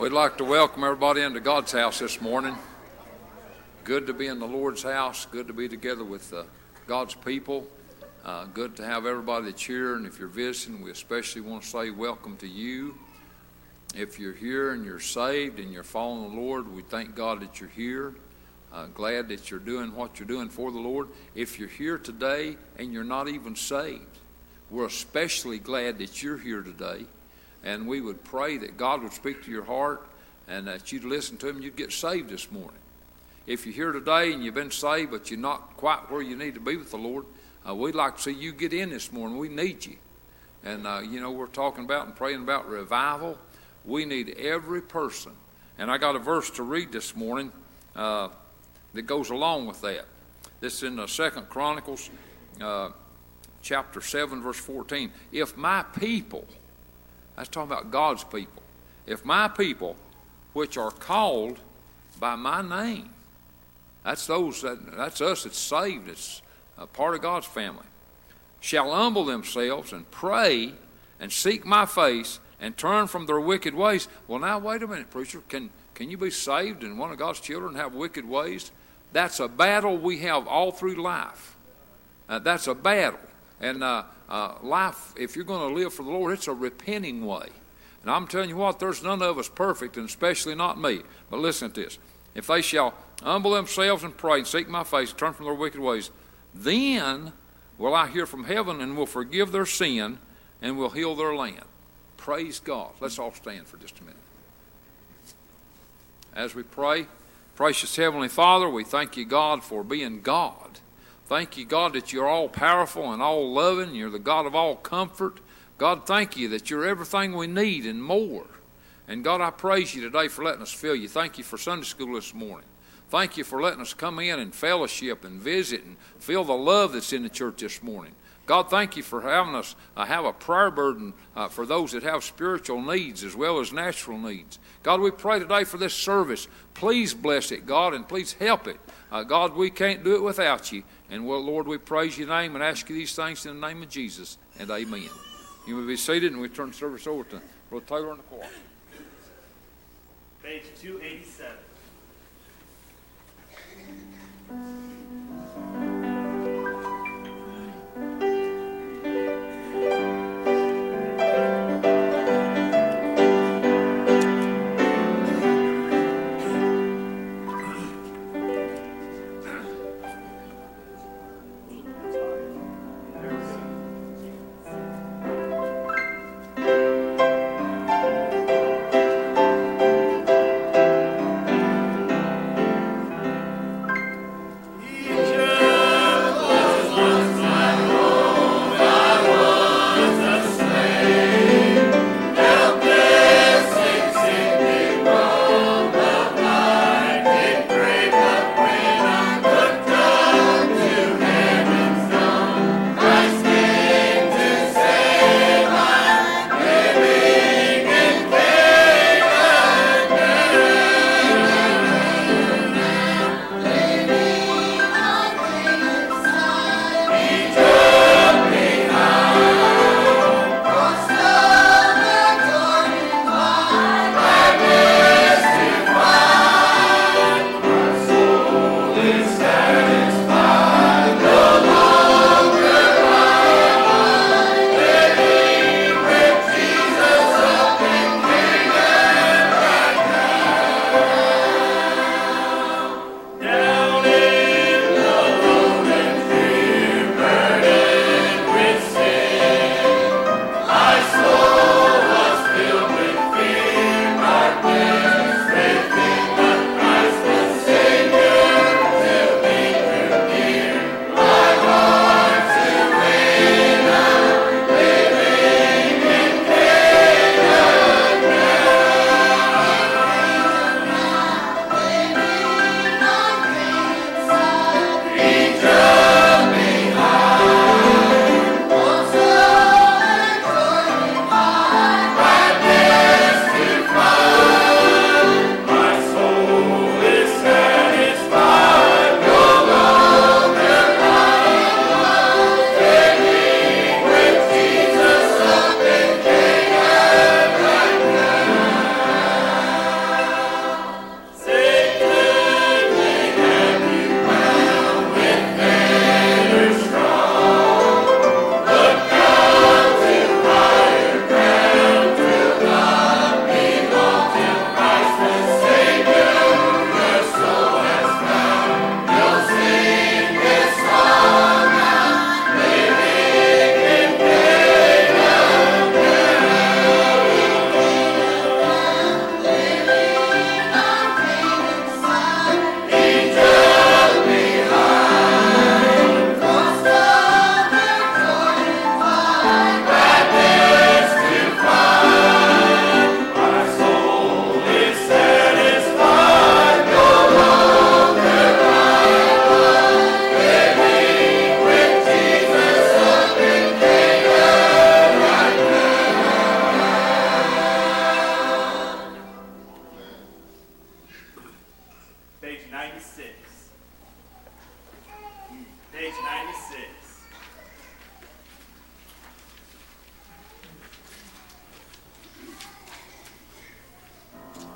We'd like to welcome everybody into God's house this morning. Good to be in the Lord's house. Good to be together with uh, God's people. Uh, good to have everybody here. And if you're visiting, we especially want to say welcome to you. If you're here and you're saved and you're following the Lord, we thank God that you're here. Uh, glad that you're doing what you're doing for the Lord. If you're here today and you're not even saved, we're especially glad that you're here today and we would pray that God would speak to your heart and that you'd listen to Him you'd get saved this morning. If you're here today and you've been saved, but you're not quite where you need to be with the Lord, uh, we'd like to see you get in this morning. We need you. And, uh, you know, we're talking about and praying about revival. We need every person. And I got a verse to read this morning uh, that goes along with that. This is in the Second Chronicles, uh, chapter 7, verse 14. If my people, that's talking about God's people. If my people, which are called by my name, that's those that, that's us that's saved, it's a part of God's family, shall humble themselves and pray and seek my face and turn from their wicked ways. Well, now wait a minute, preacher. Can can you be saved and one of God's children have wicked ways? That's a battle we have all through life. Uh, that's a battle. And uh, uh, life, if you're going to live for the Lord, it's a repenting way. And I'm telling you what, there's none of us perfect, and especially not me. But listen to this. If they shall humble themselves and pray and seek my face and turn from their wicked ways, then will I hear from heaven and will forgive their sin and will heal their land. Praise God. Let's all stand for just a minute. As we pray, precious Heavenly Father, we thank you, God, for being God. Thank you, God, that you're all powerful and all loving. You're the God of all comfort. God, thank you that you're everything we need and more. And God, I praise you today for letting us feel you. Thank you for Sunday school this morning. Thank you for letting us come in and fellowship and visit and feel the love that's in the church this morning. God, thank you for having us uh, have a prayer burden uh, for those that have spiritual needs as well as natural needs. God, we pray today for this service. Please bless it, God, and please help it. Uh, God, we can't do it without you. And well, Lord, we praise your name and ask you these things in the name of Jesus. And amen. You may be seated, and we turn the service over to Brother Taylor and the choir. Page 287.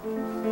了。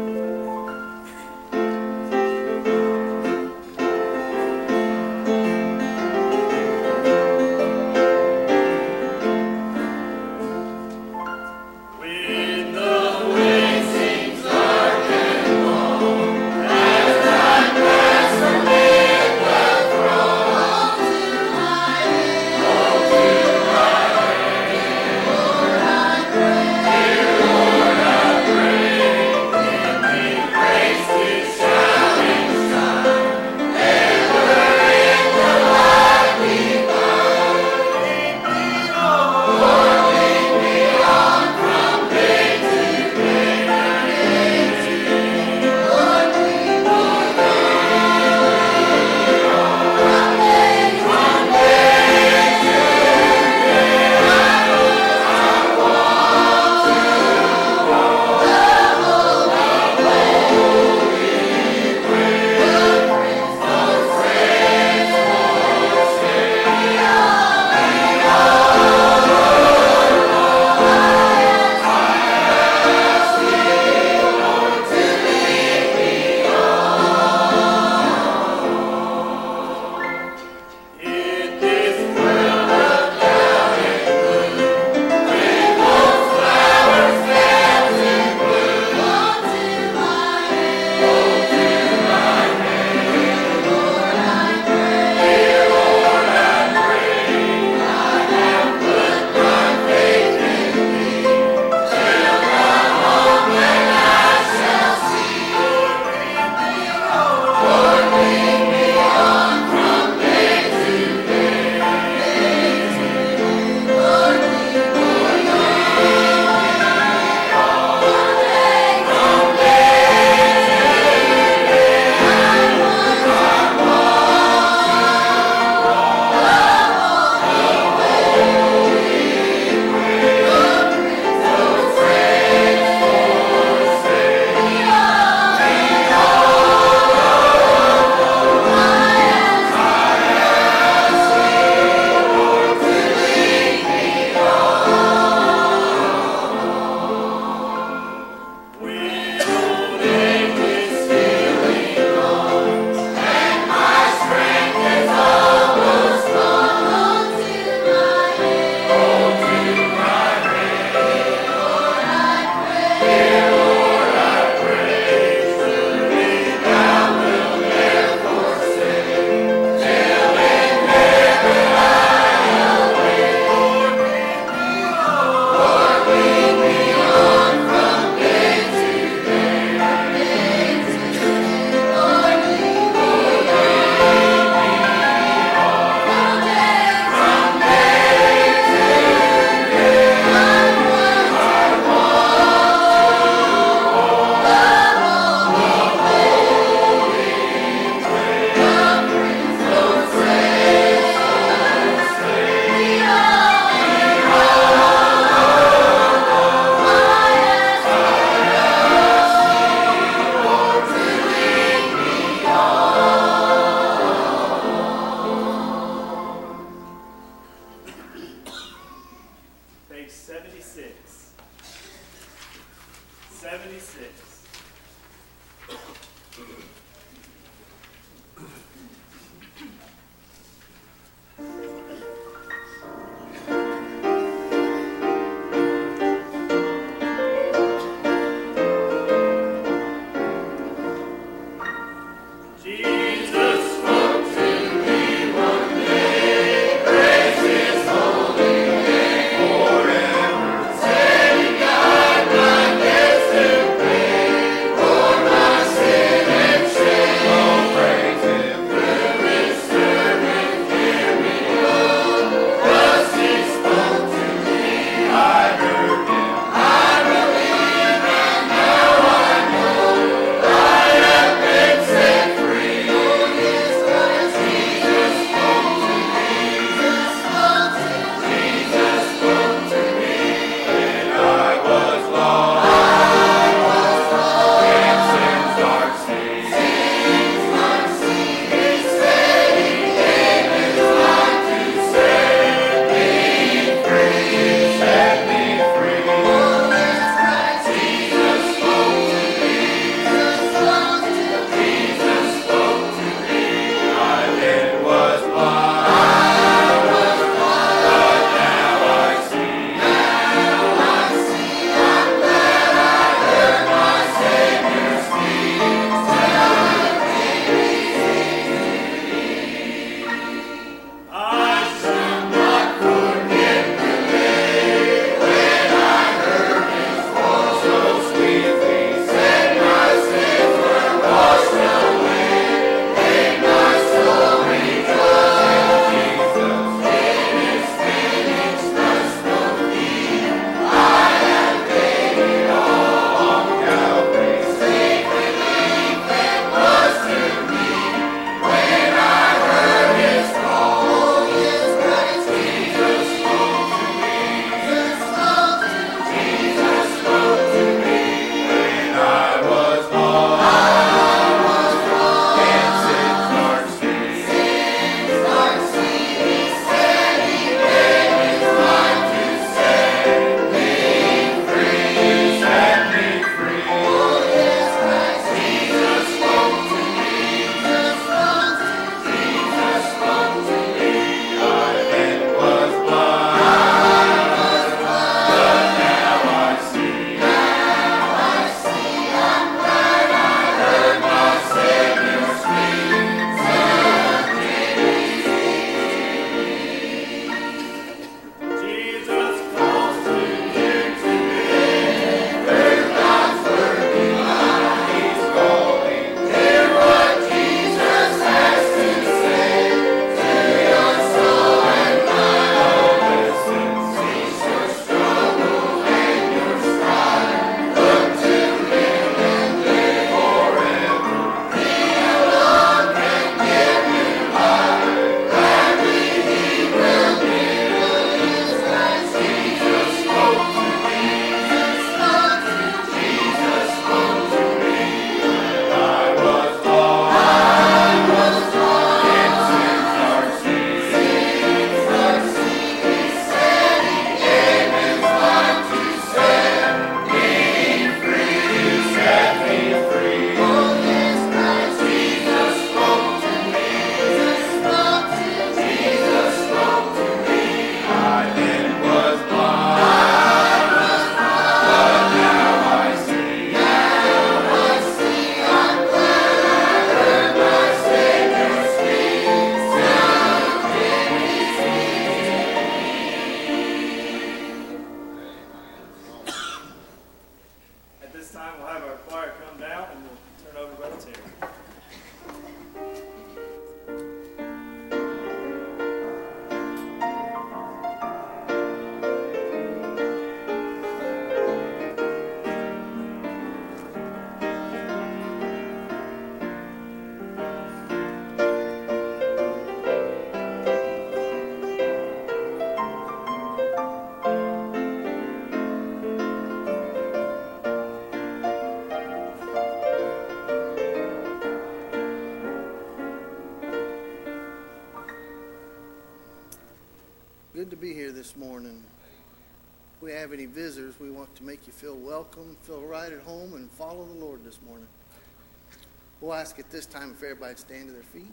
We'll ask at this time if everybody stand to their feet.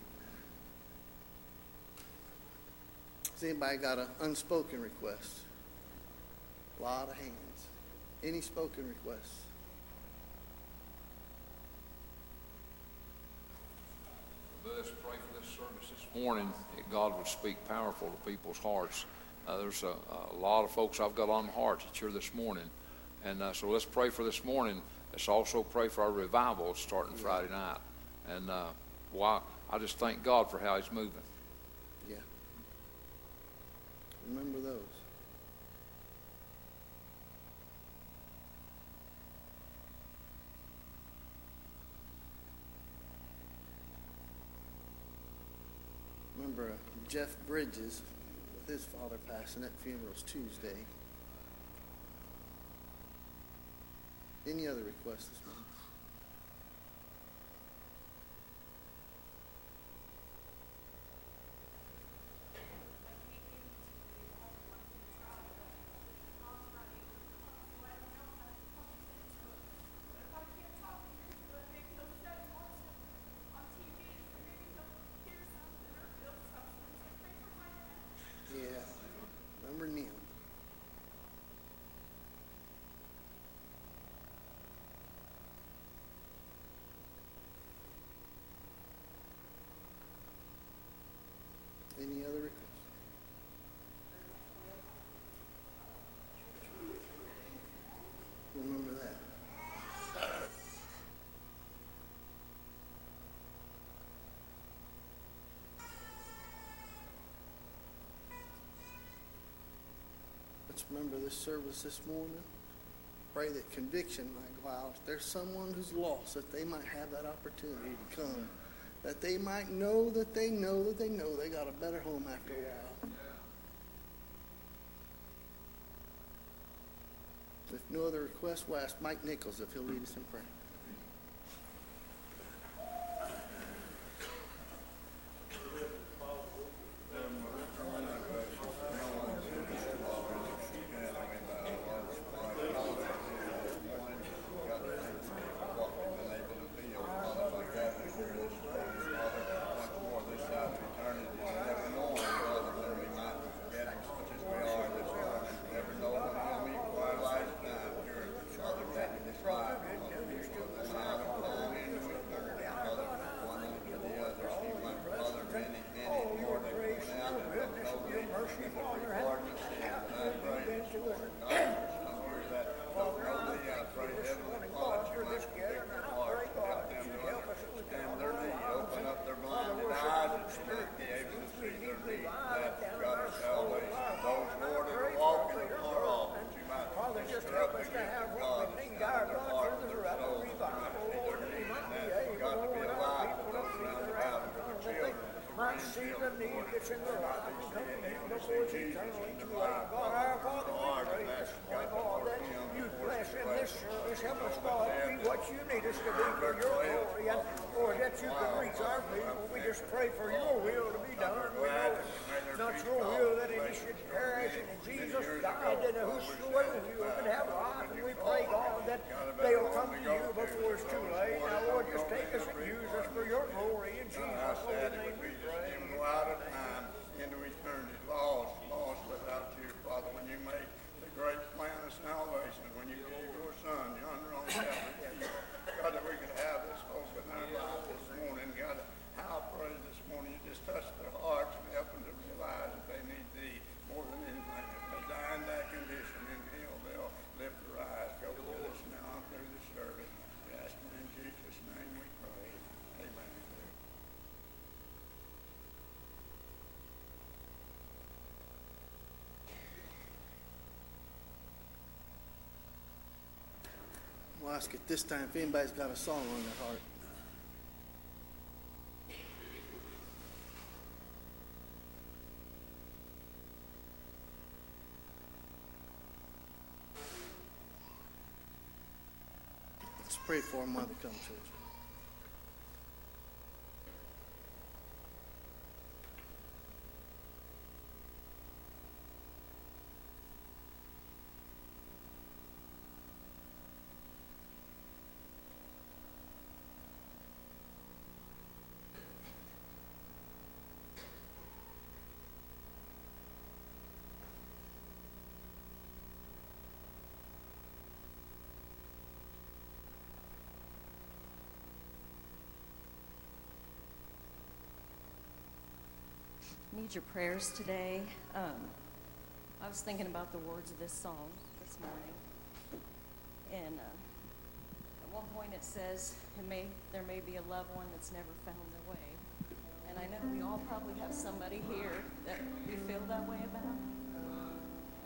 Has anybody got an unspoken request? A lot of hands. Any spoken requests? Let's pray for this service this morning, that God would speak powerful to people's hearts. Uh, there's a, a lot of folks I've got on my heart that's here this morning. And uh, so let's pray for this morning. Let's also pray for our revival starting Friday night. And uh, why, I just thank God for how He's moving. Yeah. Remember those. Remember uh, Jeff Bridges with his father passing. at funeral's Tuesday. Any other requests this morning? Yeah. Remember Neil. Any other requests? Remember that. Let's remember this service this morning. Pray that conviction might go out. If there's someone who's lost, that they might have that opportunity to come. That they might know that they know that they know they got a better home after a while. If no other requests, we'll ask Mike Nichols if he'll lead us in prayer. Father, just help us to have what we need, our God, for the revival, Lord, that we might be able, Lord, our people to see the revival, that they might see the need that's in their life and come to you before it's eternally too late. God, our Father, we pray this morning, Lord, that you bless in this service, help us, God, to be what you need us to be for your glory, and, Lord, that you can reach our people. We just pray for your will to be done. We know it's not your will that any should perish, and Jesus died, and whosoever you can have life, and we pray, God, that they'll come to you before it's too late. Now, Lord, just take us and use us for your glory. In Jesus' holy name we pray. and go out of time into eternity, lost, lost without you, Father, when you made the great plan of salvation, when you gave your Son yonder on Calvary. God, that we could have this hope in our lives this morning, God, how I pray this morning, you just touch their hearts and help them to realize that they need thee more than anything. If they die in that condition in hell, they'll lift their eyes, go with us now through the service. We ask it in Jesus' name we pray. Amen. We'll ask at this time if anybody's got a song on their heart. Let's pray for them while come, church. there's need your prayers today. Um, I was thinking about the words of this song this morning, and uh, at one point it says, it may, "There may be a loved one that's never found their way," and I know we all probably have somebody here that we feel that way about.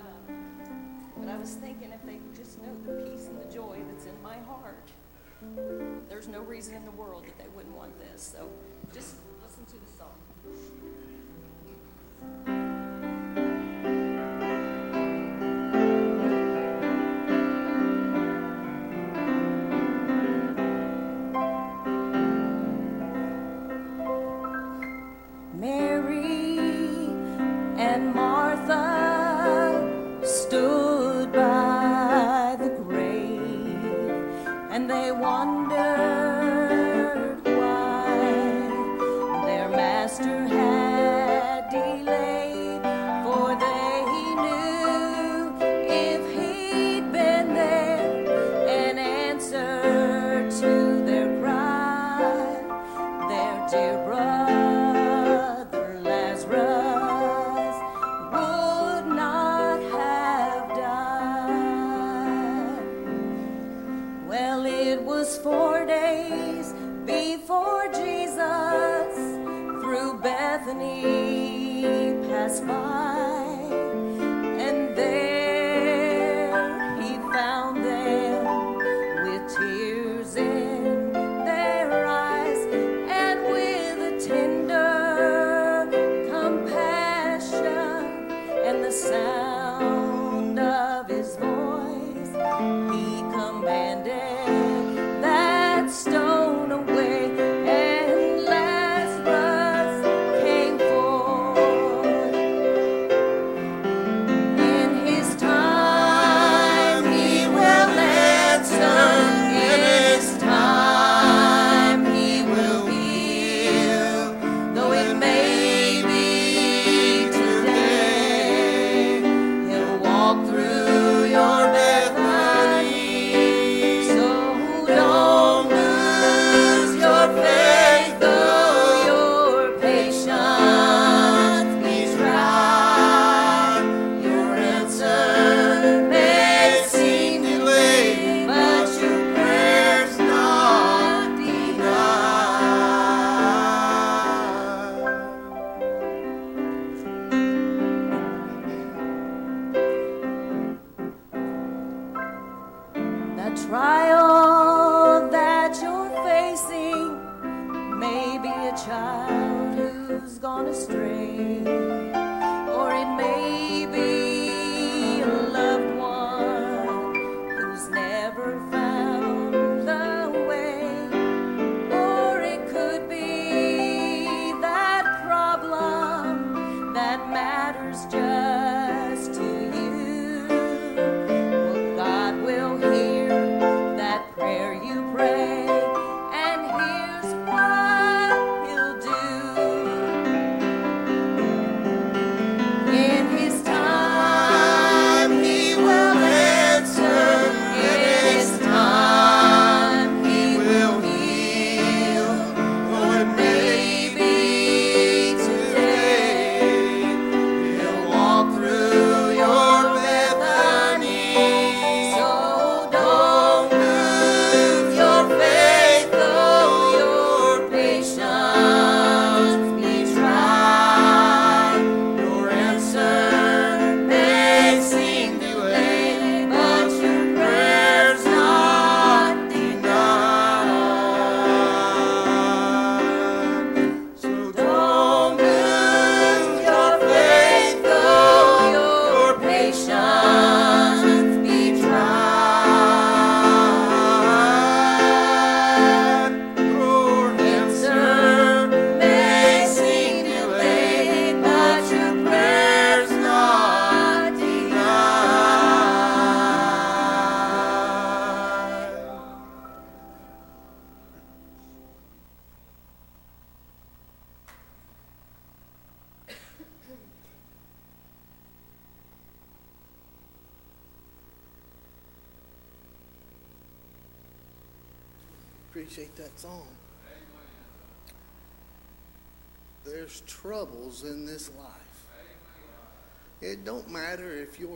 Um, but I was thinking if they could just know the peace and the joy that's in my heart, there's no reason in the world that they wouldn't want this. So just listen to the song.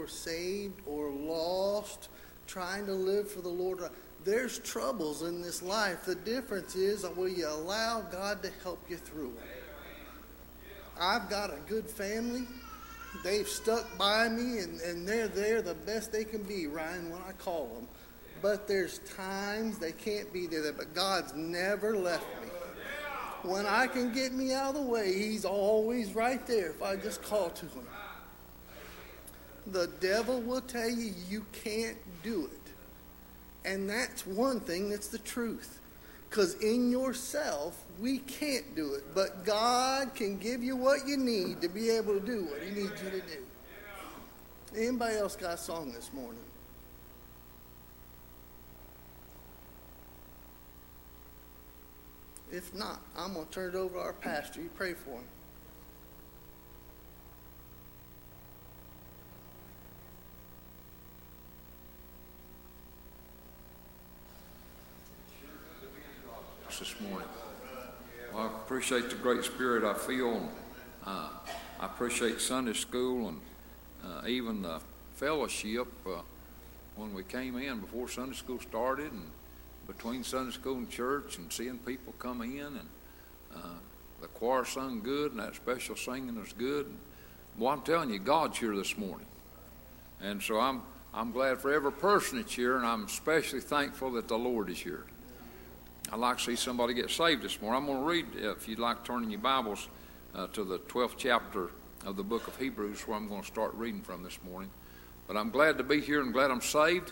You're saved or lost, trying to live for the Lord. There's troubles in this life. The difference is, will you allow God to help you through them? I've got a good family. They've stuck by me, and, and they're there the best they can be, Ryan, when I call them. But there's times they can't be there. But God's never left me. When I can get me out of the way, He's always right there if I just call to Him. The devil will tell you you can't do it. And that's one thing that's the truth. Because in yourself, we can't do it. But God can give you what you need to be able to do what He needs you to do. Anybody else got a song this morning? If not, I'm going to turn it over to our pastor. You pray for him. This morning. Well, I appreciate the great spirit I feel. And, uh, I appreciate Sunday school and uh, even the fellowship uh, when we came in before Sunday school started and between Sunday school and church and seeing people come in and uh, the choir sung good and that special singing was good. Well, I'm telling you, God's here this morning. And so I'm, I'm glad for every person that's here, and I'm especially thankful that the Lord is here. I'd like to see somebody get saved this morning. I'm going to read, if you'd like, turning your Bibles uh, to the 12th chapter of the book of Hebrews, where I'm going to start reading from this morning. But I'm glad to be here and glad I'm saved.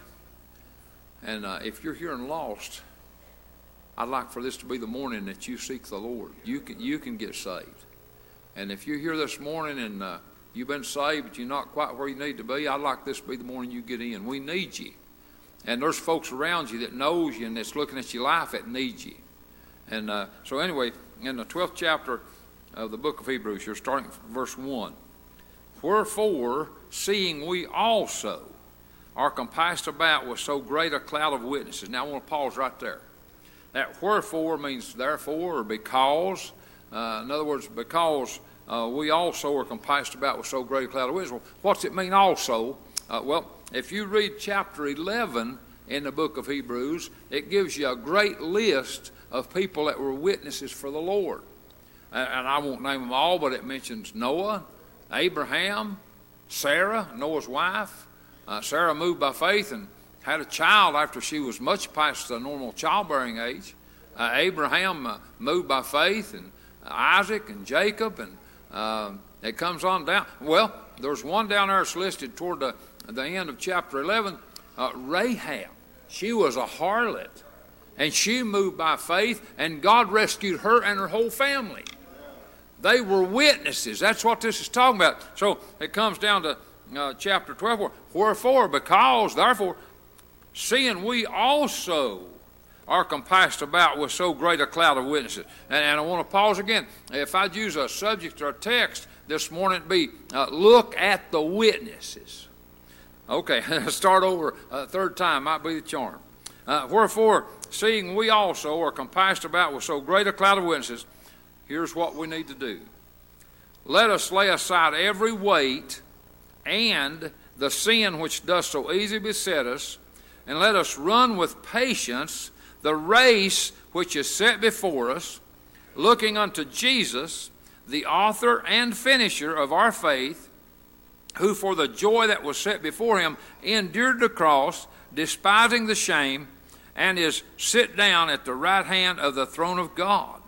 And uh, if you're here and lost, I'd like for this to be the morning that you seek the Lord. You can, you can get saved. And if you're here this morning and uh, you've been saved, but you're not quite where you need to be, I'd like this to be the morning you get in. We need you. And there's folks around you that knows you and that's looking at your life that needs you. And uh, so anyway, in the 12th chapter of the book of Hebrews, you're starting from verse 1. Wherefore, seeing we also are compassed about with so great a cloud of witnesses. Now I want to pause right there. That wherefore means therefore or because. Uh, in other words, because uh, we also are compassed about with so great a cloud of witnesses. Well, what's it mean also? Uh, well, if you read chapter 11 in the book of Hebrews, it gives you a great list of people that were witnesses for the Lord. And I won't name them all, but it mentions Noah, Abraham, Sarah, Noah's wife. Uh, Sarah moved by faith and had a child after she was much past the normal childbearing age. Uh, Abraham uh, moved by faith, and Isaac and Jacob, and uh, it comes on down. Well, there's one down there that's listed toward the at the end of chapter 11, uh, Rahab, she was a harlot. And she moved by faith, and God rescued her and her whole family. They were witnesses. That's what this is talking about. So it comes down to uh, chapter 12. Wherefore, because, therefore, seeing we also are compassed about with so great a cloud of witnesses. And, and I want to pause again. If I'd use a subject or a text this morning, it'd be uh, look at the witnesses. Okay, start over a third time might be the charm. Uh, Wherefore, seeing we also are compassed about with so great a cloud of witnesses, here's what we need to do. Let us lay aside every weight and the sin which does so easily beset us, and let us run with patience the race which is set before us, looking unto Jesus, the author and finisher of our faith who for the joy that was set before him endured the cross, despising the shame, and is sit down at the right hand of the throne of God.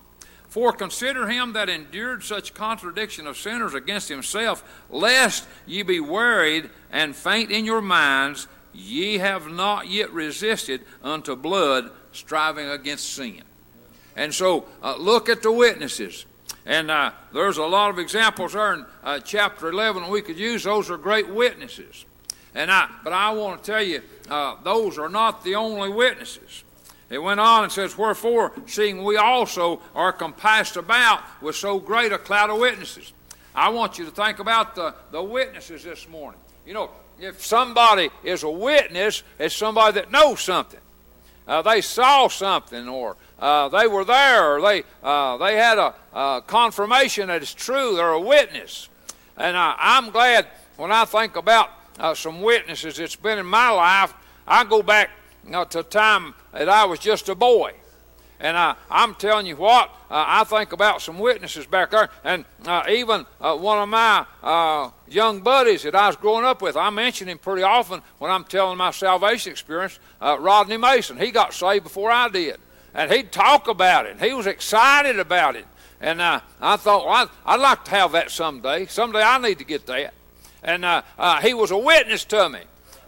For consider him that endured such contradiction of sinners against himself, lest ye be wearied and faint in your minds. Ye have not yet resisted unto blood, striving against sin. And so, uh, look at the witnesses. And uh, there's a lot of examples there in uh, chapter 11 we could use. Those are great witnesses. And I, but I want to tell you, uh, those are not the only witnesses. It went on and says, Wherefore, seeing we also are compassed about with so great a cloud of witnesses. I want you to think about the, the witnesses this morning. You know, if somebody is a witness, it's somebody that knows something. Uh, they saw something or uh, they were there, they, uh, they had a, a, confirmation that it's true, they're a witness. And I'm glad when I think about uh, some witnesses that's been in my life, I go back to a time that I was just a boy. And uh, I'm telling you what, uh, I think about some witnesses back there, and even one of my young buddies that I was growing up with, I mention him pretty often when I'm telling my salvation experience, Rodney Mason. He got saved before I did. And he'd talk about it, he was excited about it. And uh, I thought, well, I'd, like to have that someday. Someday I need to get that. And uh, uh, he was a witness to me.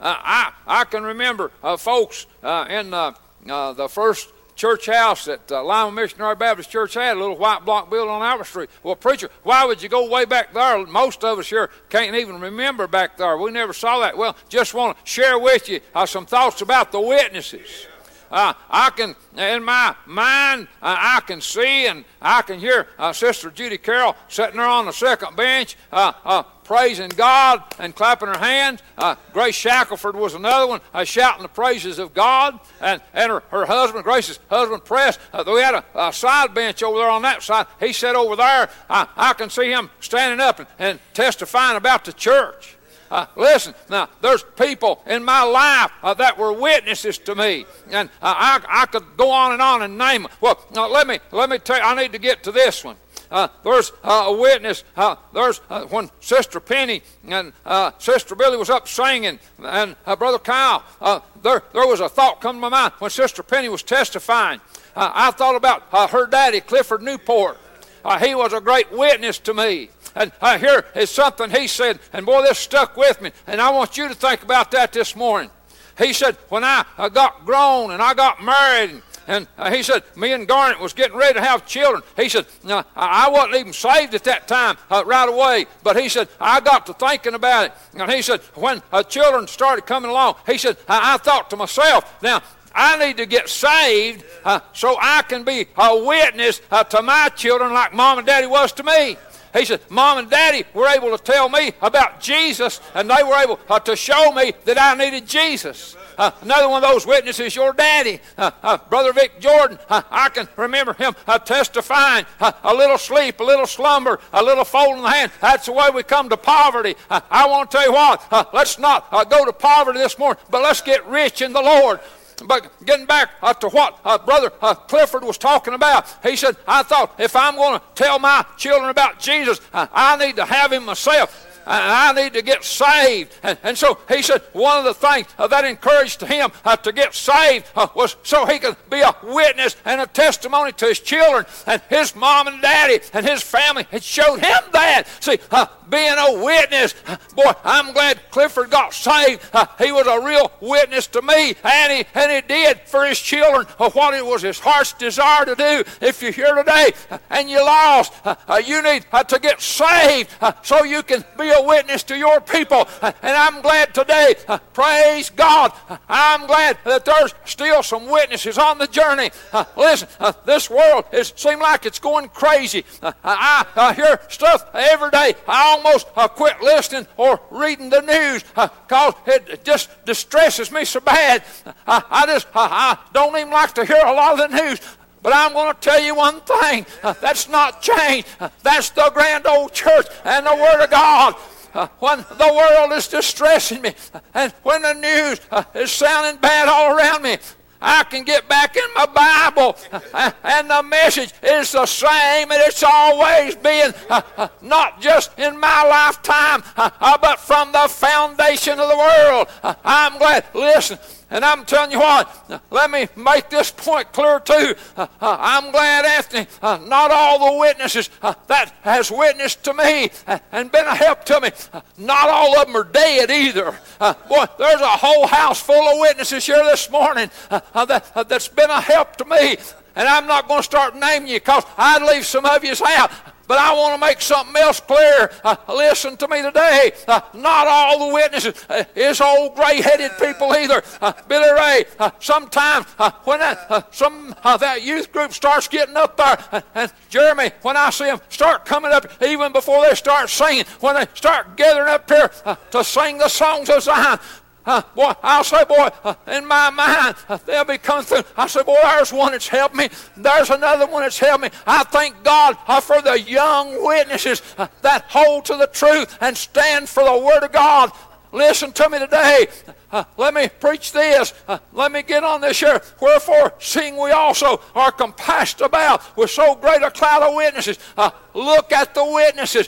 I, I can remember folks in the first church house that uh, Lima Missionary Baptist Church had, a little white block building on Albert Street. Well, preacher, why would you go way back there? Most of us here can't even remember back there. We never saw that. Well, just want to share with you uh, some thoughts about the witnesses. Uh, I can, in my mind, uh, I can see and I can hear uh, Sister Judy Carroll sitting there on the second bench uh, uh, praising God and clapping her hands. Uh, Grace Shackelford was another one, shouting the praises of God. And, and her, her husband, Grace's husband, Press, we had a, a, side bench over there on that side. He sat over there. I, I can see him standing up and, and testifying about the church. Uh, listen, now there's people in my life uh, that were witnesses to me, and uh, I, I could go on and on and name them. Well, let me let me tell you. I need to get to this one. Uh, there's uh, a witness. Uh, there's uh, when Sister Penny and uh, Sister Billy was up singing, and uh, Brother Kyle. there, there was a thought come to my mind when Sister Penny was testifying. I thought about her daddy, Clifford Newport. he was a great witness to me. And here is something he said, and boy, this stuck with me. And I want you to think about that this morning. He said, when I got grown and I got married and uh, he said, me and Garnet was getting ready to have children. He said, I wasn't even saved at that time uh, right away, but he said, I got to thinking about it. And he said, when uh, children started coming along, he said, I, I thought to myself, now, I need to get saved uh, so I can be a witness uh, to my children like mom and daddy was to me. He said, Mom and Daddy were able to tell me about Jesus, and they were able uh, to show me that I needed Jesus. Uh, another one of those witnesses, your daddy, uh, uh, Brother Vic Jordan. Uh, I can remember him uh, testifying a little sleep, a little slumber, a little fold in the hand. That's the way we come to poverty. I want to tell you what, let's not go to poverty this morning, but let's get rich in the Lord. But getting back uh, to what uh, Brother uh, Clifford was talking about, he said, I thought if I'm going to tell my children about Jesus, I need to have him myself I need to get saved. And, and so he said one of the things uh, that encouraged him uh, to get saved uh, was so he could be a witness and a testimony to his children. And his mom and daddy and his family had showed him that. See, uh, being a witness, uh, boy, I'm glad Clifford got saved. Uh, he was a real witness to me, and he, and he did for his children what it was his heart's desire to do. If you're here today and you lost, you need to get saved so you can be a witness to your people. Uh, and I'm glad today, uh, praise God, uh, I'm glad that there's still some witnesses on the journey. Listen, this world is seem like it's going crazy. I hear stuff every day. I almost quit listening or reading the news because it just distresses me so bad. I just I don't even like to hear a lot of the news. But I'm going to tell you one thing uh, that's not changed. Uh, that's the grand old church and the Word of God. Uh, when the world is distressing me and when the news uh, is sounding bad all around me, I can get back in my Bible uh, and the message is the same and it's always been uh, uh, not just in my lifetime but from the foundation of the world. I'm glad. Listen, and I'm telling you what, let me make this point clear too. Uh, uh, I'm glad, Anthony, uh, not all the witnesses that has witnessed to me and been a help to me, not all of them are dead either. boy, there's a whole house full of witnesses here this morning that, that's been a help to me. And I'm not going to start naming you because I'd leave some of you out. But I want to make something else clear. Uh, listen to me today. Uh, not all the witnesses uh, is old gray-headed people either. Uh, Billy Ray, uh, sometimes uh, when that, some that youth group starts getting up there, and Jeremy, when I see them start coming up, even before they start singing, when they start gathering up here to sing the songs of Zion, uh, boy, I'll say, boy, uh, in my mind, uh, they'll be coming through. I say, boy, there's one that's helped me. There's another one that's helped me. I thank God uh, for the young witnesses uh, that hold to the truth and stand for the Word of God. Listen to me today. Uh, let me preach this. Uh, let me get on this here. Wherefore, seeing we also are compassed about with so great a cloud of witnesses, uh, look at the witnesses.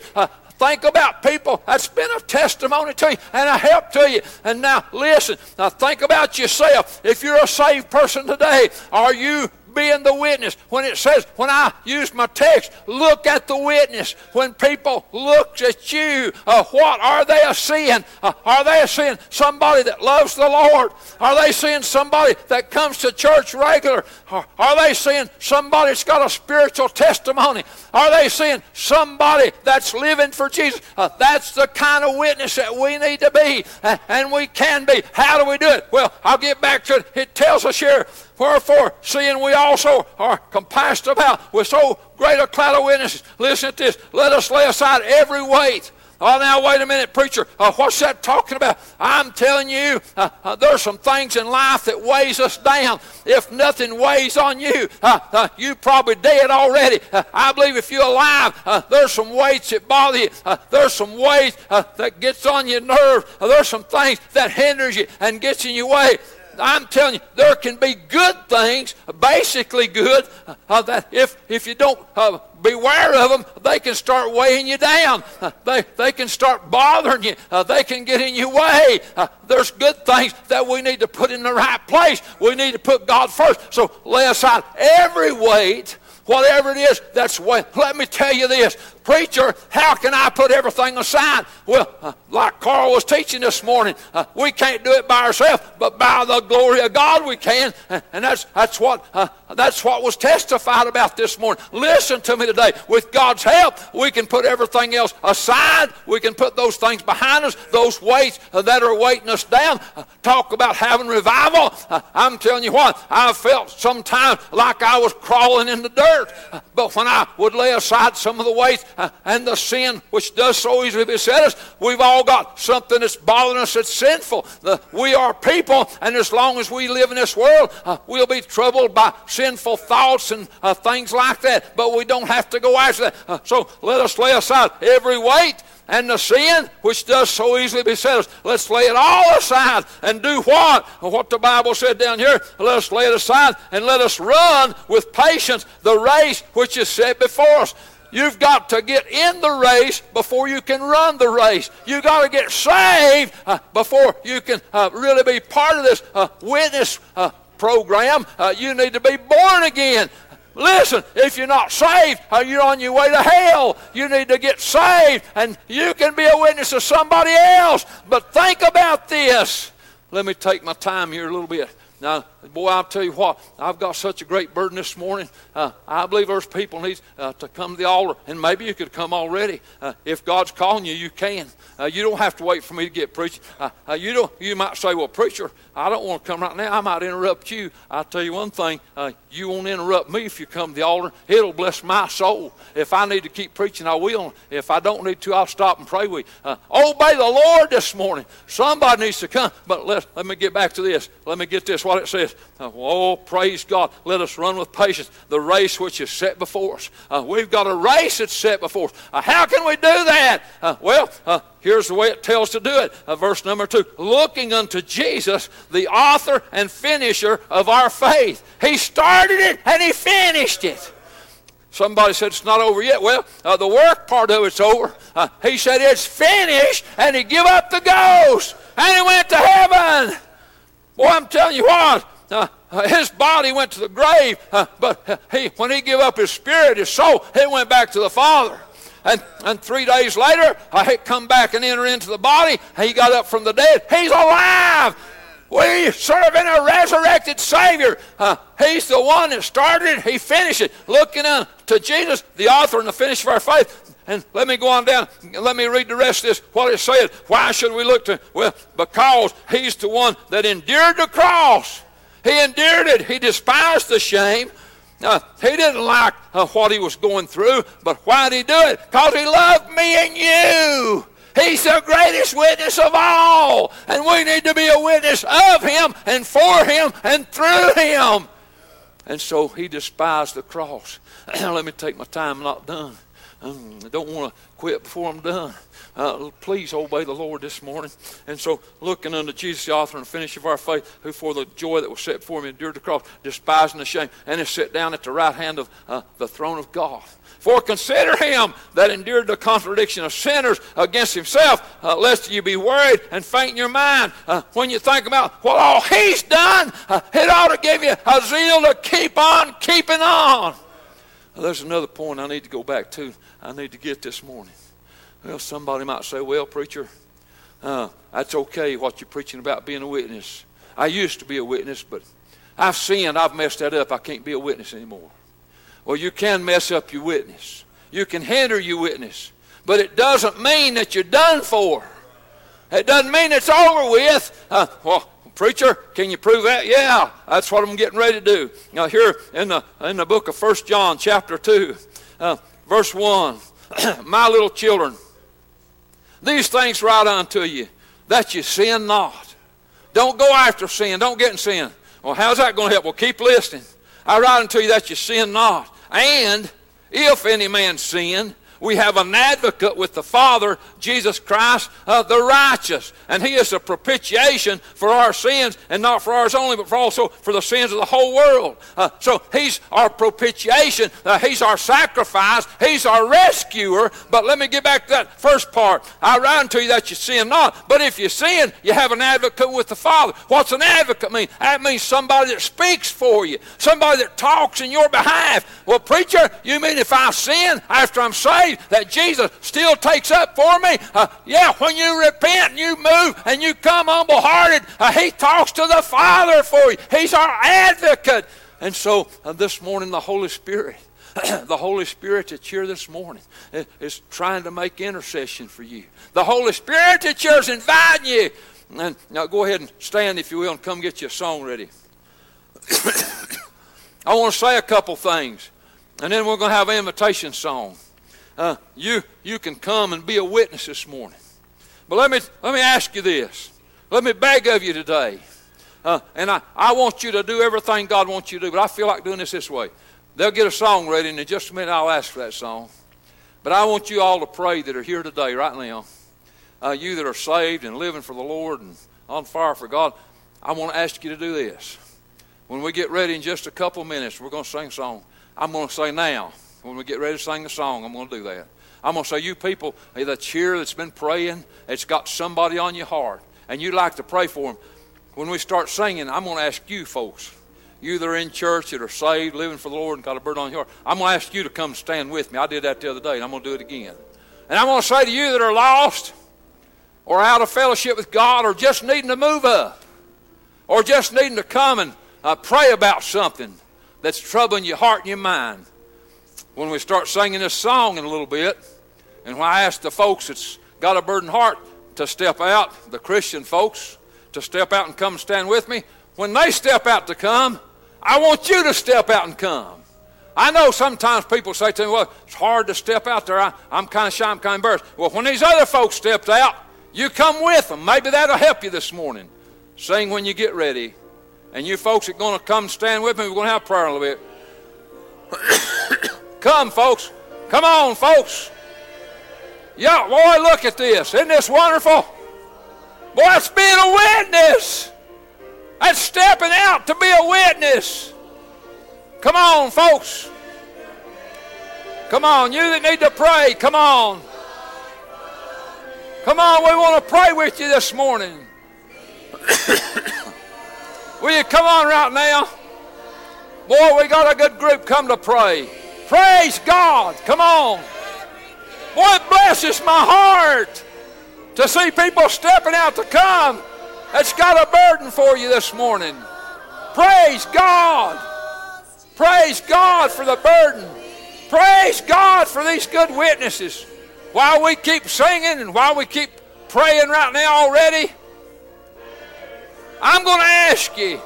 Think about people that's been a testimony to you and a help to you. And now, listen. Now, think about yourself. If you're a saved person today, are you being the witness. When it says, when I use my text, look at the witness. When people look at you, uh, what are they seeing? Uh, are they seeing somebody that loves the Lord? Are they seeing somebody that comes to church regular? Are, are they seeing somebody that's got a spiritual testimony? Are they seeing somebody that's living for Jesus? Uh, that's the kind of witness that we need to be, uh, and we can be. How do we do it? Well, I'll get back to it. It tells us here Wherefore, seeing we also are compassed about with so great a cloud of witnesses, listen to this, let us lay aside every weight. Oh, now wait a minute, preacher. Uh, what's that talking about? I'm telling you, uh, uh, there's some things in life that weighs us down. If nothing weighs on you, uh, uh, you probably dead already. Uh, I believe if you're alive, there's some weights that bother you. there's some weight that gets on your nerve. there's some things that hinders you and gets in your way. I'm telling you, there can be good things, basically good, uh, that if, if you don't uh, beware of them, they can start weighing you down. Uh, they, they can start bothering you. Uh, they can get in your way. Uh, there's good things that we need to put in the right place. We need to put God first. So lay aside every weight whatever it is, that's what. Let me tell you this, preacher, how can I put everything aside? Well, uh, like Carl was teaching this morning, uh, we can't do it by ourselves, but by the glory of God we can, and that's that's what uh, that's what was testified about this morning. Listen to me today. With God's help, we can put everything else aside. We can put those things behind us, those weights that are weighting us down. Uh, talk about having revival. Uh, I'm telling you what, I felt sometimes like I was crawling in the dirt, uh, but when I would lay aside some of the weights uh, and the sin which does so easily beset us, we've all got something that's bothering us that's sinful. The, we are people, and as long as we live in this world, uh, we'll be troubled by sinful thoughts and uh, things like that. But we don't have to go after that. Uh, so let us lay aside every weight and the sin which does so easily beset us. Let's lay it all aside and do what? What the Bible said down here. Let us lay it aside and let us run with patience the race which is set before us. You've got to get in the race before you can run the race. You've got to get saved uh, before you can uh, really be part of this uh, witness uh, program. Uh, you need to be born again. Listen, if you're not saved, uh, you're on your way to hell. You need to get saved, and you can be a witness to somebody else. But think about this. Let me take my time here a little bit. Now, boy, I'll tell you what, I've got such a great burden this morning. Uh, I believe there's people need uh, to come to the altar, and maybe you could come already. Uh, if God's calling you, you can. Uh, you don't have to wait for me to get preaching. Uh, uh, you don't. You might say, "Well, preacher, I don't want to come right now. I might interrupt you." I'll tell you one thing: uh, you won't interrupt me if you come to the altar. It'll bless my soul. If I need to keep preaching, I will. If I don't need to, I'll stop and pray with you. Uh, obey the Lord this morning. Somebody needs to come. But let let me get back to this. Let me get this. What it says. Uh, oh, praise God. Let us run with patience the race which is set before us. we've got a race that's set before us. how can we do that? well, Here's the way it tells to do it. Uh, verse number two looking unto Jesus, the author and finisher of our faith. He started it and he finished it. Somebody said it's not over yet. Well, uh, the work part of it's over. Uh, he said it's finished and he give up the ghost and he went to heaven. Boy, I'm telling you what, uh, uh his body went to the grave, uh, but uh, he, when he gave up his spirit, his soul, he went back to the Father. And, and three days later, I come back and enter into the body. He got up from the dead. He's alive. We serve in a resurrected Savior. Uh, he's the one that started it. He finished it. Looking to Jesus, the author and the finisher of our faith. And let me go on down. Let me read the rest of this. What it said. Why should we look to? Well, because he's the one that endured the cross. He endured it. He despised the shame. Uh, he didn't like uh, what he was going through, but why did he do it? Because he loved me and you. He's the greatest witness of all. And we need to be a witness of Him and for Him and through Him. And so He despised the cross. Let me take my time, I'm not done. Um, I don't want to quit before I'm done. Uh, please obey the Lord this morning. And so, looking unto Jesus, the author and finisher of our faith, who for the joy that was set before him endured the cross, despising the shame, and is set down at the right hand of uh, the throne of God. For consider him that endured the contradiction of sinners against himself, uh, lest you be worried and faint in your mind. Uh, when you think about what all he's done, uh, it ought to give you a zeal to keep on keeping on. there's another point I need to go back to. I need to get this morning. Well, somebody might say, well, preacher, uh, that's okay what you're preaching about being a witness. I used to be a witness, but I've sinned. I've messed that up. I can't be a witness anymore. Well, you can mess up your witness. You can hinder your witness. But it doesn't mean that you're done for. It doesn't mean it's over with. Uh, well, preacher, can you prove that? Yeah, that's what I'm getting ready to do. Now, here in the, in the book of First John, chapter 2, uh, verse 1, my little children, these things write unto you, that you sin not. Don't go after sin. Don't get in sin. Well, how's that going to help? Well, keep listening. I write unto you that you sin not. And if any man sin, we have an advocate with the Father, Jesus Christ, uh, the righteous. And He is a propitiation for our sins, and not for ours only, but also for the sins of the whole world. Uh, so He's our propitiation. Uh, he's our sacrifice. He's our rescuer. But let me get back to that first part. I write unto you that you sin not. But if you sin, you have an advocate with the Father. What's an advocate mean? That means somebody that speaks for you, somebody that talks in your behalf. Well, preacher, you mean if I sin after I'm saved? That Jesus still takes up for me. Uh, yeah, when you repent and you move and you come humble hearted, uh, He talks to the Father for you. He's our advocate. And so uh, this morning, the Holy Spirit. the Holy Spirit that's here this morning is trying to make intercession for you. The Holy Spirit that's here is inviting you. And now go ahead and stand, if you will, and come get your song ready. I want to say a couple things, and then we're going to have an invitation song uh, you, you can come and be a witness this morning. But let me, let me ask you this. Let me beg of you today. Uh, and I, I want you to do everything God wants you to do, but I feel like doing this this way. They'll get a song ready, and in just a minute I'll ask for that song. But I want you all to pray that are here today, right now. Uh, you that are saved and living for the Lord and on fire for God, I want to ask you to do this. When we get ready in just a couple minutes, we're going to sing a song. I'm going to say now. When we get ready to sing the song, I'm going to do that. I'm going to say, you people that's here that's been praying, it's got somebody on your heart, and you like to pray for them. When we start singing, I'm going to ask you folks, you that are in church that are saved, living for the Lord, and got a burden on your heart, I'm going to ask you to come stand with me. I did that the other day, and I'm going to do it again. And I'm going to say to you that are lost, or out of fellowship with God, or just needing to move up, or just needing to come and uh, pray about something that's troubling your heart and your mind when we start singing this song in a little bit, and when I ask the folks that's got a burdened heart to step out, the Christian folks, to step out and come stand with me, when they step out to come, I want you to step out and come. I know sometimes people say to me, well, it's hard to step out there. I, am kind of shy, I'm kind of embarrassed. Well, when these other folks stepped out, you come with them. Maybe that'll help you this morning. Sing when you get ready. And you folks are going to come stand with me. We're going to have prayer a little bit. Come, folks. Come on, folks. Yeah, boy, look at this. Isn't this wonderful? Boy, it's being a witness. That's stepping out to be a witness. Come on, folks. Come on, you that need to pray, come on. Come on, we want to pray with you this morning. Will you come on right now? Boy, we got a good group come to pray. Praise God. Come on. Boy, it blesses my heart to see people stepping out to come that's got a burden for you this morning. Praise God. Praise God for the burden. Praise God for these good witnesses. While we keep singing and while we keep praying right now already, I'm going to ask you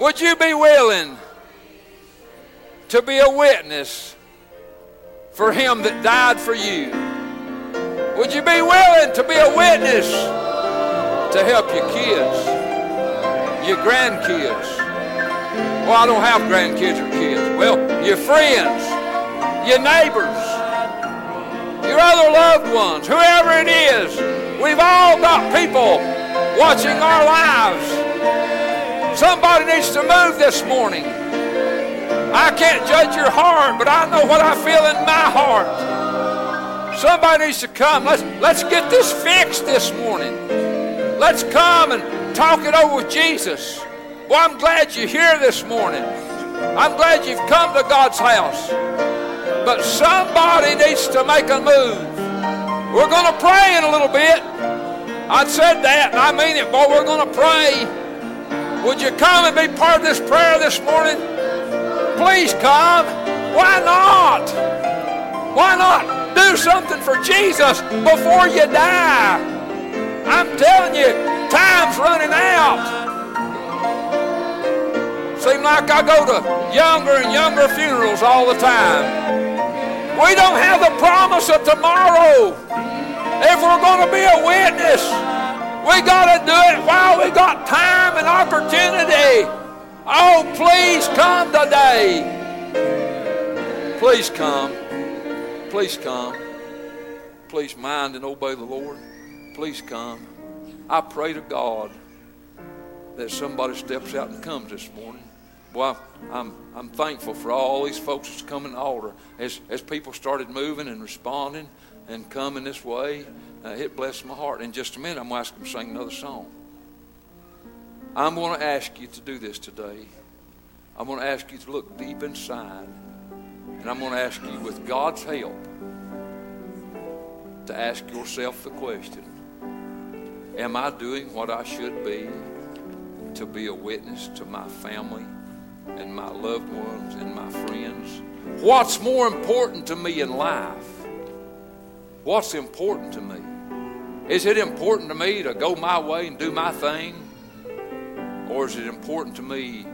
would you be willing? To be a witness for him that died for you. Would you be willing to be a witness to help your kids, your grandkids? Well, I don't have grandkids or kids. Well, your friends, your neighbors, your other loved ones, whoever it is. We've all got people watching our lives. Somebody needs to move this morning. I can't judge your heart, but I know what I feel in my heart. Somebody needs to come. Let's, let's get this fixed this morning. Let's come and talk it over with Jesus. Well, I'm glad you're here this morning. I'm glad you've come to God's house. But somebody needs to make a move. We're going to pray in a little bit. I said that, and I mean it, boy. We're going to pray. Would you come and be part of this prayer this morning? Please come. Why not? Why not do something for Jesus before you die? I'm telling you, time's running out. Seem like I go to younger and younger funerals all the time. We don't have the promise of tomorrow. If we're going to be a witness, we got to do it while we got time and opportunity. Oh, please come today. Please come. Please come. Please mind and obey the Lord. Please come. I pray to God that somebody steps out and comes this morning. Well, I'm, I'm thankful for all these folks that's coming to altar. As, as people started moving and responding and coming this way, uh, it blessed my heart. In just a minute, I'm going to ask them to sing another song. I'm going to ask you to do this today. I'm going to ask you to look deep inside. And I'm going to ask you, with God's help, to ask yourself the question Am I doing what I should be to be a witness to my family? and my loved ones and my friends. What's more important to me in life? What's important to me? Is it important to me to go my way and do my thing? Or is it important to me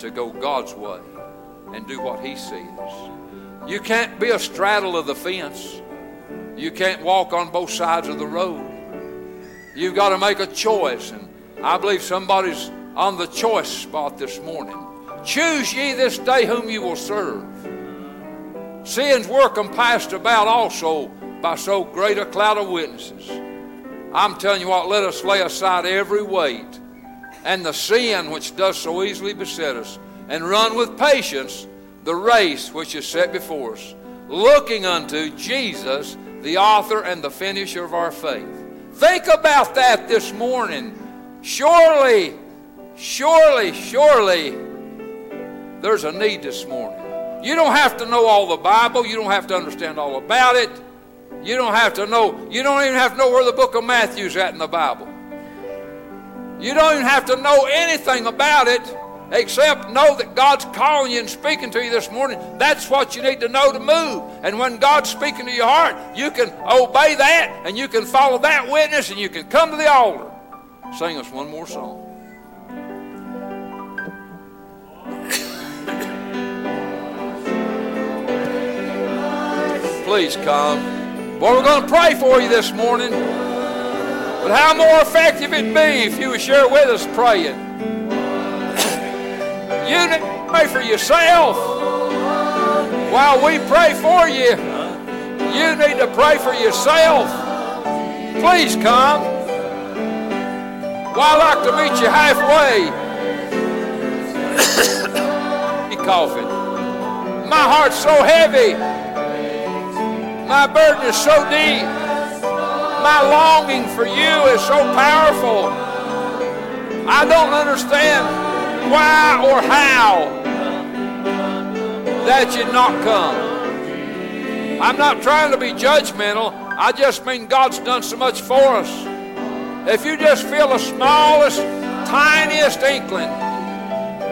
to go God's way and do what He says? You can't be a straddle of the fence. You can't walk on both sides of the road. You've got to make a choice. And I believe somebody's on the choice spot this morning. Choose ye this day whom you will serve. Sins were compassed about also by so great a cloud of witnesses. I'm telling you what, let us lay aside every weight and the sin which does so easily beset us, and run with patience the race which is set before us, looking unto Jesus, the author and the finisher of our faith. Think about that this morning. Surely, surely, surely there's a need this morning. You don't have to know all the Bible. You don't have to understand all about it. You don't have to know, you don't even have to know where the book of Matthew's at in the Bible. You don't even have to know anything about it except know that God's calling you and speaking to you this morning. That's what you need to know to move. And when God's speaking to your heart, you can obey that and you can follow that witness and you can come to the altar. Sing us one more song. please come. Well, we're going to pray for you this morning. But how more effective it'd be if you would share with us praying. you need to pray for yourself. While we pray for you, you need to pray for yourself. Please come. Well, I'd like to meet you halfway. He coughing. My heart's so heavy. My burden is so deep. My longing for you is so powerful. I don't understand why or how that you not come. I'm not trying to be judgmental. I just mean God's done so much for us. If you just feel the smallest, tiniest inkling,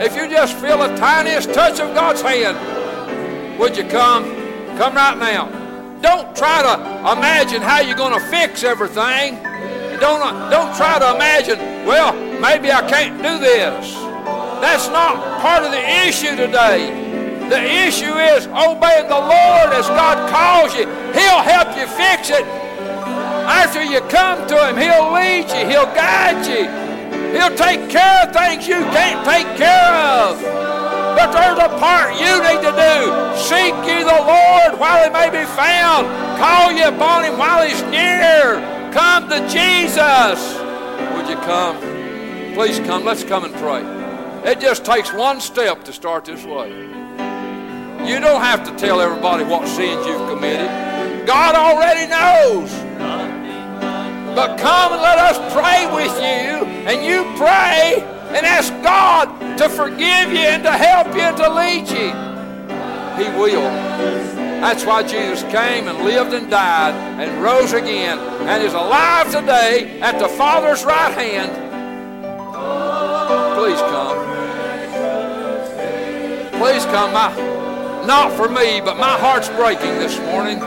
if you just feel the tiniest touch of God's hand, would you come? Come right now. Don't try to imagine how you're going to fix everything. Don't, uh, don't try to imagine, well, maybe I can't do this. That's not part of the issue today. The issue is obeying the Lord as God calls you. He'll help you fix it. After you come to Him. He'll lead you, He'll guide you, He'll take care of things you can't take care of. But there's a part you need to do. Seek ye the Lord while He may be found. Call ye upon Him while He's near. Come to Jesus. Would you come? Please come. Let's come and pray. It just takes one step to start this way. You don't have to tell everybody what sins you've committed. God already knows. But come and let us pray with you, and you pray and ask God to forgive you and to help you and to lead you. He will. That's why Jesus came and lived and died and rose again and is alive today at the Father's right hand. Please come. Please come. My, not for me, but my heart's breaking this morning.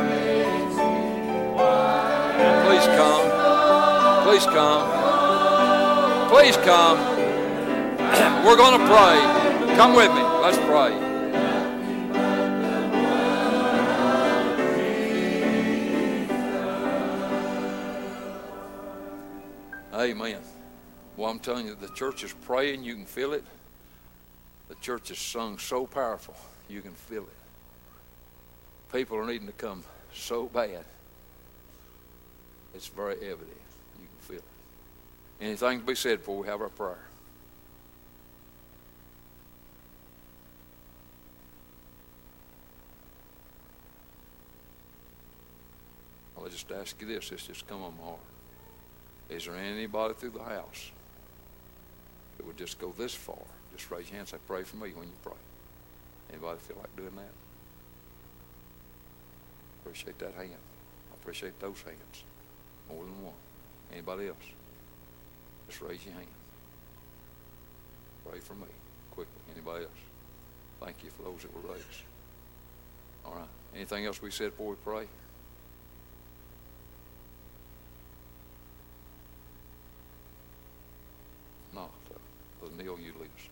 Please come. Please come. Please come. We're going to pray. Come with me. Let's pray. Amen. Well, I'm telling you, the church is praying. You can feel it. The church is sung so powerful. You can feel it. People are needing to come so bad. It's very evident. You can feel it. Anything to be said before we have our prayer? I'll just ask you this. It's just come on my heart. Is there anybody through the house that would just go this far? Just raise your hand and say, pray for me when you pray. Anybody feel like doing that? Appreciate that hand. I appreciate those hands. More than one. Anybody else? Just raise your hand. Pray for me quickly. Anybody else? Thank you for those that were raised. All right. Anything else we said before we pray? Not. Uh, Brother Neil, you lead us.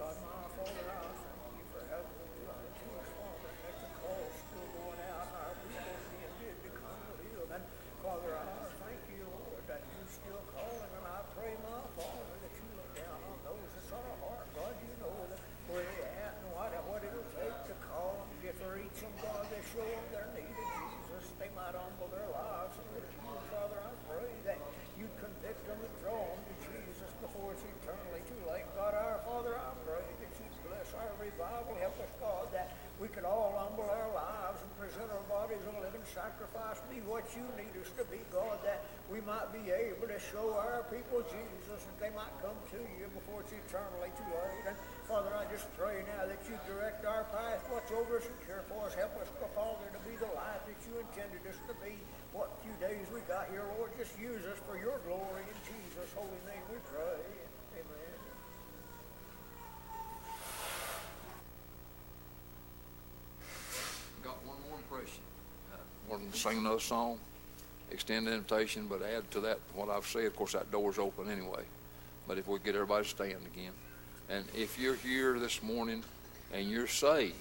God, my Father, I thank you for having the blood to us, Father, and that the call still going out, and our people being bid to come to live. And Father, I thank you, Lord, that you still calling, and I pray, my Father, that you look down on those that's on our heart. God, you know that where they at and what, what it'll take to call them, get to reach them, God, they show them their need of Jesus. They might humble their lives and look to you, Father. I pray that you convict them and draw them to Jesus before it's eternally too late. God, our Father, I pray that you bless our revival. Help us, God, that we could all humble our lives and present our bodies a living sacrifice. Be what you need us to be, God, that we might be able to show our people Jesus and they might come to you before it's eternally too late. And Father, I just pray now that you direct our path, watch over us and care for us. Help us, Father, to be the life that you intended us to be. What few days we got here, Lord, just use us for your glory. In Jesus' holy name we pray. Amen. Got one more impression. Uh, Want to sing another song, extend the invitation, but add to that what I've said. Of course, that door's open anyway. But if we get everybody to stand again, and if you're here this morning and you're saved,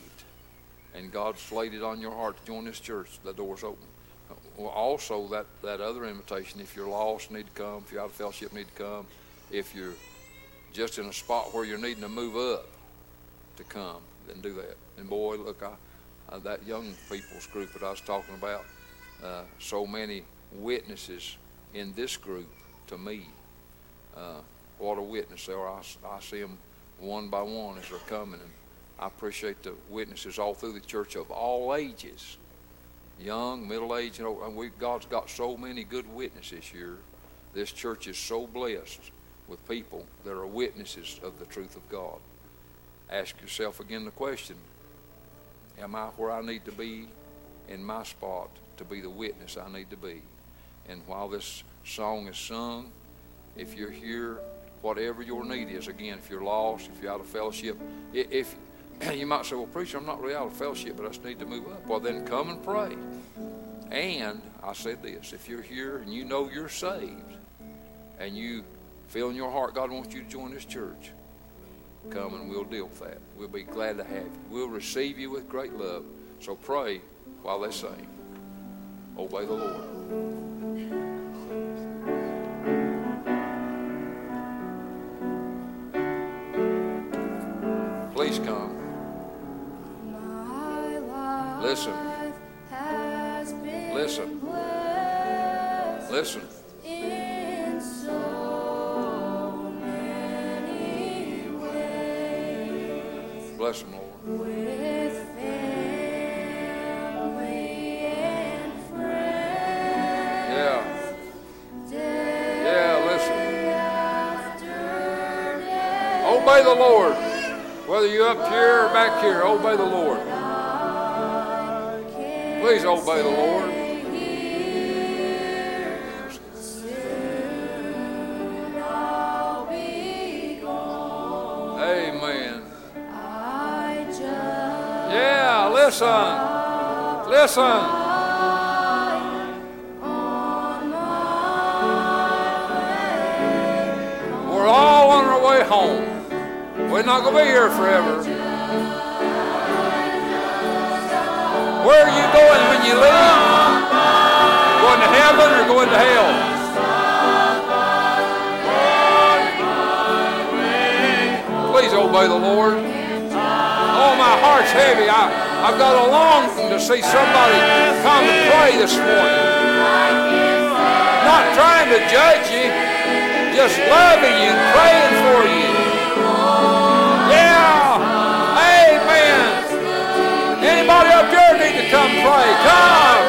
and God's laid it on your heart to join this church, the door's open. Also that that other invitation, if you're lost, need to come. If you're out of fellowship, need to come. If you're just in a spot where you're needing to move up to come, then do that. And boy, look, I, uh, that young people's group that I was talking about, uh, so many witnesses in this group to me. Uh, what a witness they are. I, I see them one by one as they're coming. And I appreciate the witnesses all through the church of all ages, young, middle aged, You know, and God's got so many good witnesses here. This church is so blessed with people that are witnesses of the truth of God. Ask yourself again the question Am I where I need to be in my spot to be the witness I need to be? And while this song is sung, if you're here, whatever your need is, again, if you're lost, if you're out of fellowship, if you might say, well, preacher, I'm not really out of fellowship, but I just need to move up. Well, then come and pray. And I said this if you're here and you know you're saved and you feel in your heart God wants you to join this church, come and we'll deal with that. We'll be glad to have you. We'll receive you with great love. So pray while they sing. Obey the Lord. Listen. Listen. Listen. Bless them, Lord. Obey the Lord. Whether you're up here or back here, obey the Lord. Please obey the Lord. Amen. Yeah, listen. Listen. We're all on our way home. We're not going to be here forever. Where are you going when you leave? Going to heaven or going to hell? Please obey the Lord. Oh, my heart's heavy. I, I've got a longing to see somebody come and pray this morning. Not trying to judge you, just loving you, praying for you. Come pray? Come.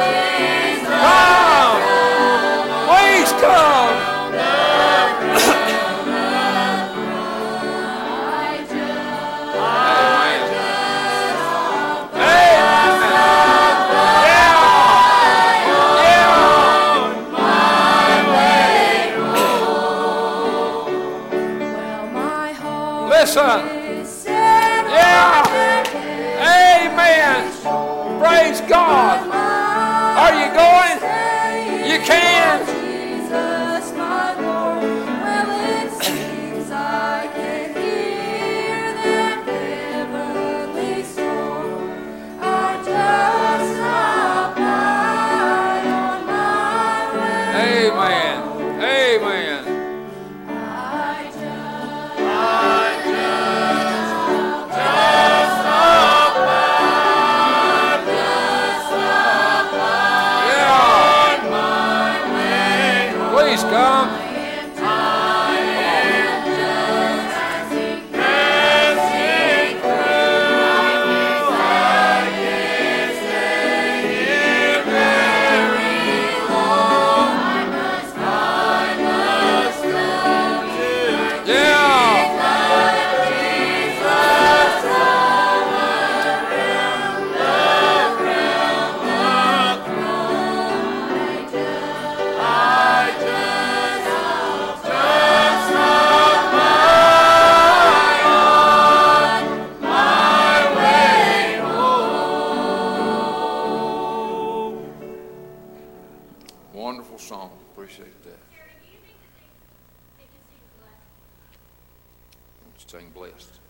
Let's blessed.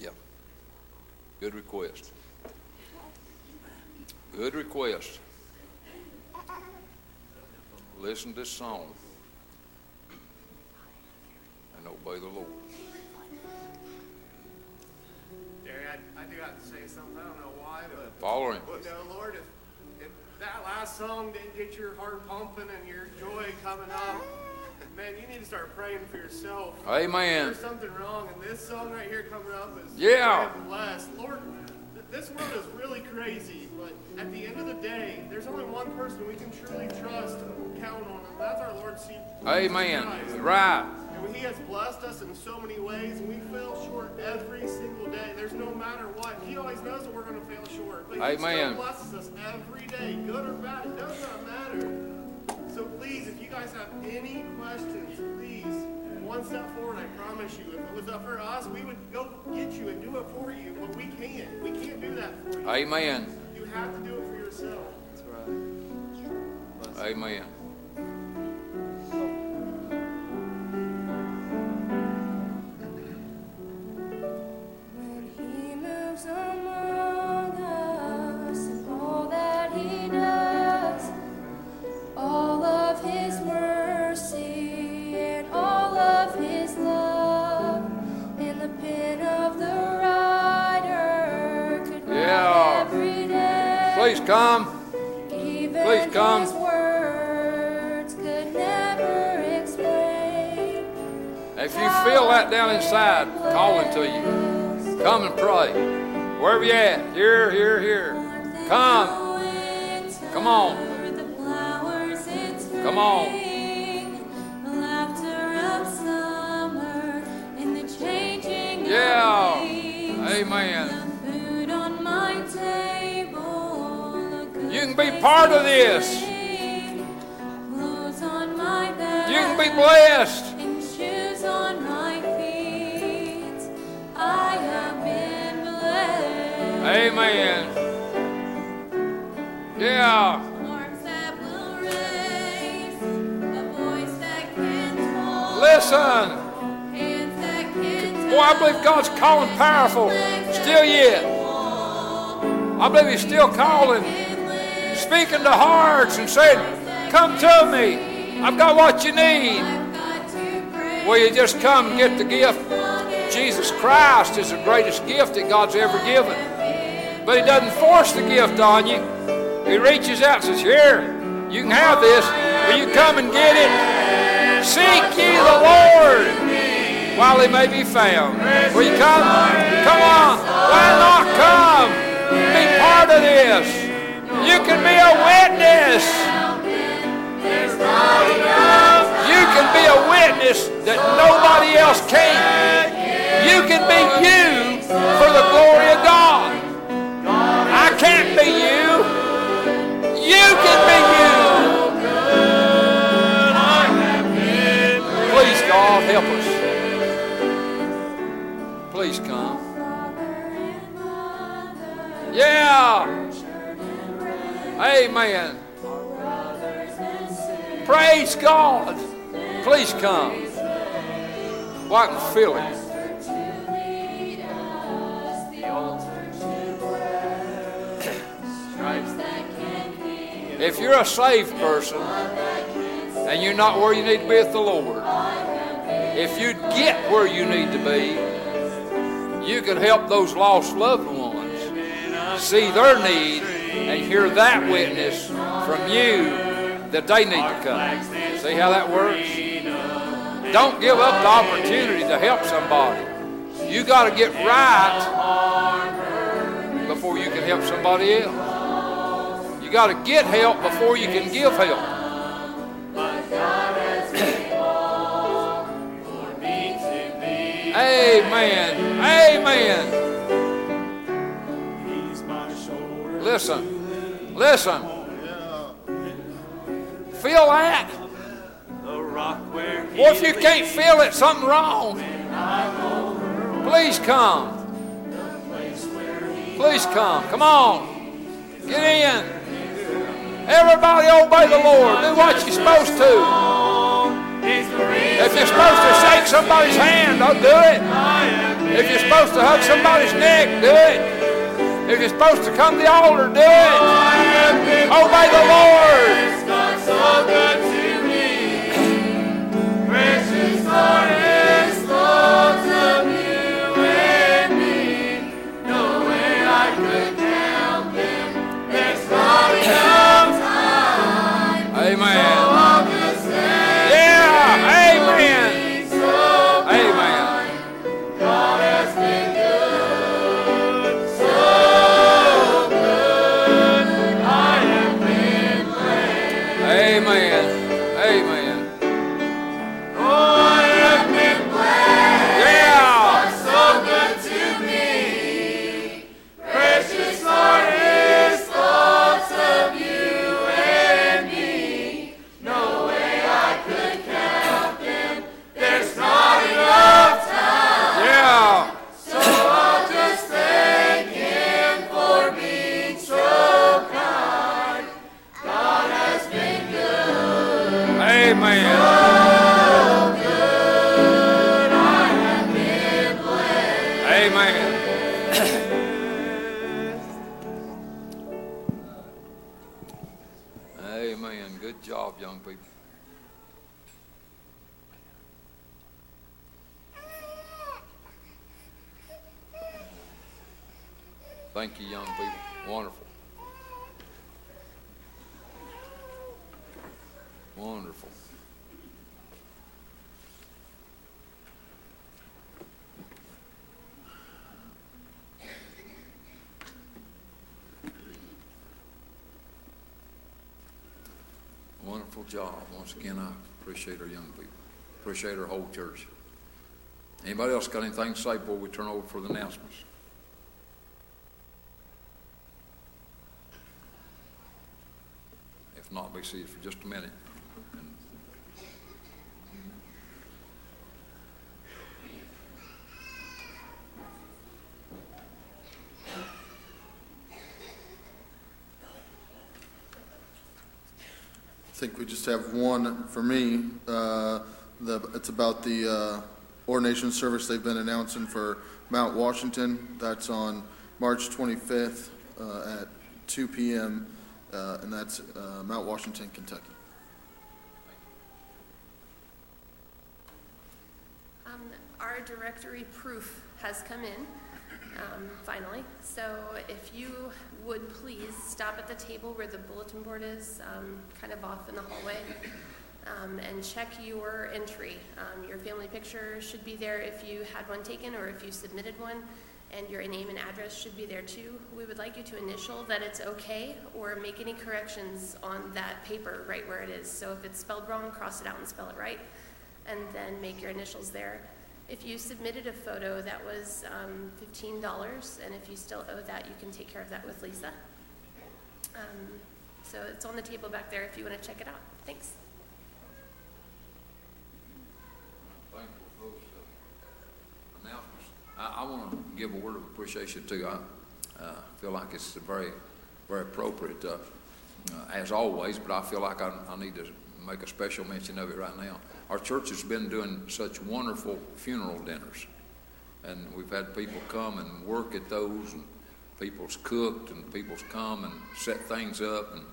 Yeah. Good request. Good request. Listen to this song and obey the Lord. Gary, I, I do have to say something. I don't know why, but Follow him. you know, Lord, if, if that last song didn't get your heart pumping and your joy coming up, man, you need to start praying for yourself. Amen. There's something wrong, and this song right here coming up is Yeah. blessed. Lord, th- this world is really crazy, but at the end of the day, there's only one person we can truly trust and count on, and that's our Lord Jesus Amen. Christ. Right. And he has blessed us in so many ways, and we fail short every single day. There's no matter what. He always knows that we're going to fail short. But he Amen. still blesses us every day, good or bad. It does not matter. Please, if you guys have any questions, please, one step forward. I promise you. If it was up for us, we would go get you and do it for you. But we can't. We can't do that for you. Amen. You have to do it for yourself. That's right. Amen. Down inside calling to you, come and pray. Wherever you at, here, here, here. Come. Come on. Come on. Yeah. Amen. You can be part of this. You can be blessed. Can Yeah. Listen. Boy, I believe God's calling powerful. Still yet. I believe He's still calling, speaking to hearts and saying, Come to me. I've got what you need. Will you just come and get the gift? Jesus Christ is the greatest gift that God's ever given. But He doesn't force the gift on you. He reaches out and says, Here, you can have this. Will you come and get it? Seek ye the Lord while He may be found. Will you come? Come on. Why not come? Be part of this. You can be a witness. You can be a witness that nobody else can. You can be you for the glory of God. Be you. You can be you. Please, God, help us. Please come. Yeah. Amen. Praise God. Please come. Well, I can feel it. If you're a saved person and you're not where you need to be with the Lord, if you'd get where you need to be, you could help those lost loved ones see their need and hear that witness from you that they need to come. See how that works? Don't give up the opportunity to help somebody. You got to get right before you can help somebody else. Got to get help before you can give help. Amen. Amen. Listen. Listen. Feel that? Well, if you can't feel it, something wrong. Please come. Please come. Come on. Get in. Everybody obey the Lord. Do what you're supposed to. If you're supposed to shake somebody's hand, don't do it. If you're supposed to hug somebody's neck, do it. If you're supposed to come to the altar, do it. Obey the Lord. Amen. Wonderful job. Once again, I appreciate our young people. Appreciate our whole church. Anybody else got anything to say before we turn over for the announcements? If not, be seated for just a minute. And I think we just have one for me. Uh, the, it's about the uh, ordination service they've been announcing for Mount Washington. That's on March 25th uh, at 2 p.m., uh, and that's uh, Mount Washington, Kentucky. Um, our directory proof has come in, um, finally. So if you would please stop at the table where the bulletin board is, um, kind of off in the hallway, um, and check your entry. Um, your family picture should be there if you had one taken or if you submitted one, and your name and address should be there too. We would like you to initial that it's okay or make any corrections on that paper right where it is. So if it's spelled wrong, cross it out and spell it right, and then make your initials there. If you submitted a photo, that was um, $15, and if you still owe that, you can take care of that with Lisa. Um, So it's on the table back there if you want to check it out. Thanks. uh. I, want to give a word of appreciation too. I uh, feel like it's very, very appropriate, uh, uh, as always, but I feel like I, I need to make a special mention of it right now. Our church has been doing such wonderful funeral dinners, and we've had people come and work at those, and people's cooked, and people's come and set things up, and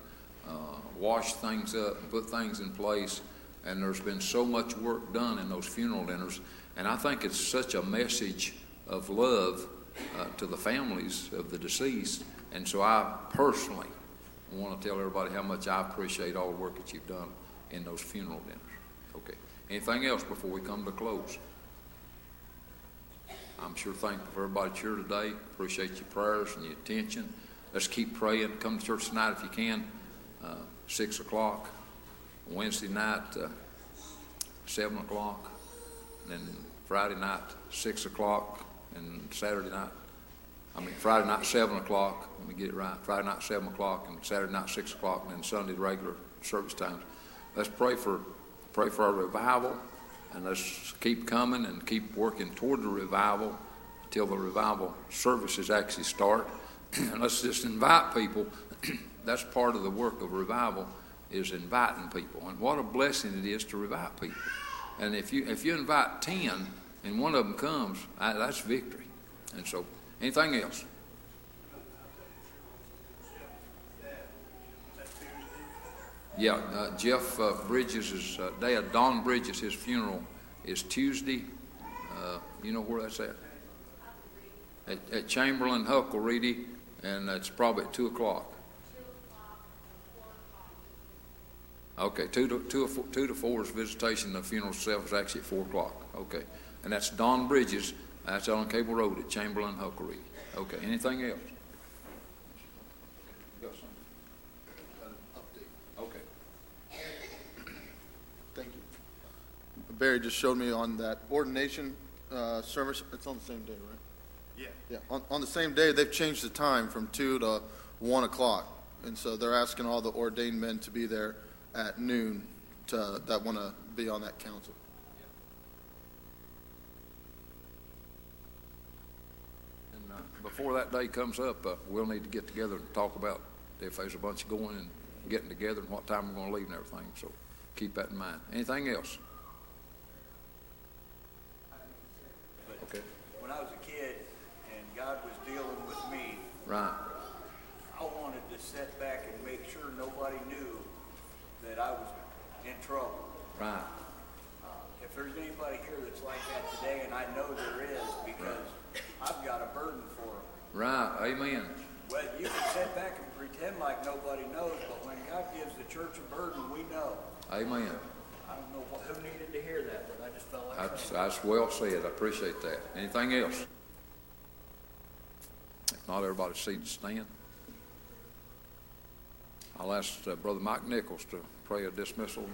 uh, wash things up, and put things in place. And there's been so much work done in those funeral dinners, and I think it's such a message of love uh, to the families of the deceased. And so I personally want to tell everybody how much I appreciate all the work that you've done in those funeral dinners. Okay. Anything else before we come to close? I'm sure thankful for everybody here today. Appreciate your prayers and your attention. Let's keep praying. Come to church tonight if you can. Uh, six o'clock. Wednesday night, uh, seven o'clock. And then Friday night, six o'clock. And Saturday night, I mean, Friday night, seven o'clock. Let me get it right. Friday night, seven o'clock, and Saturday night, six o'clock, and then Sunday, regular service times. Let's pray for pray for our revival, and let's keep coming and keep working toward the revival until the revival services actually start. and let's just invite people. That's part of the work of revival is inviting people, and what a blessing it is to revive people. And if you if you invite ten and one of them comes, that's victory. And so, anything else? Yeah, uh, Jeff uh, Bridges' uh, dad, Don Bridges, his funeral is Tuesday. Uh, you know where that's at? At, at Chamberlain Huckeriede, and it's probably at 2 o'clock. Okay, 2 to, two, to four, 2 to 4 is visitation. The funeral itself is actually at 4 o'clock. Okay. And that's Don Bridges. That's on Cable Road at Chamberlain Huckeriede. Okay. Anything else? Got something? Update. Okay. Thank you. Barry just showed me on that ordination uh, service. It's on the same day, right? Yeah. Yeah, on, on the same day, they've changed the time from 2 to 1 o'clock. And so they're asking all the ordained men to be there at noon to, that want to be on that council. And uh, before that day comes up, uh, we'll need to get together and talk about if there's a bunch going and getting together and what time we're going to leave and everything. So keep that in mind. Anything else? Okay. When I was a kid and God was dealing with me, Right. I wanted to sit back and make sure nobody knew that I was in trouble. Right. Uh, If there's anybody here that's like that today, and I know there is, because I've got a burden for them. Right. Amen. Well, you can sit back and pretend like nobody knows, but when God gives the church a burden, we know. Amen. I don't know wh- who needed to hear that, but I just felt like That's, saying. that's well said. I appreciate that. Anything else? If not, everybody seat and stand. I'll ask uh, Brother Mike Nichols to pray a dismissal.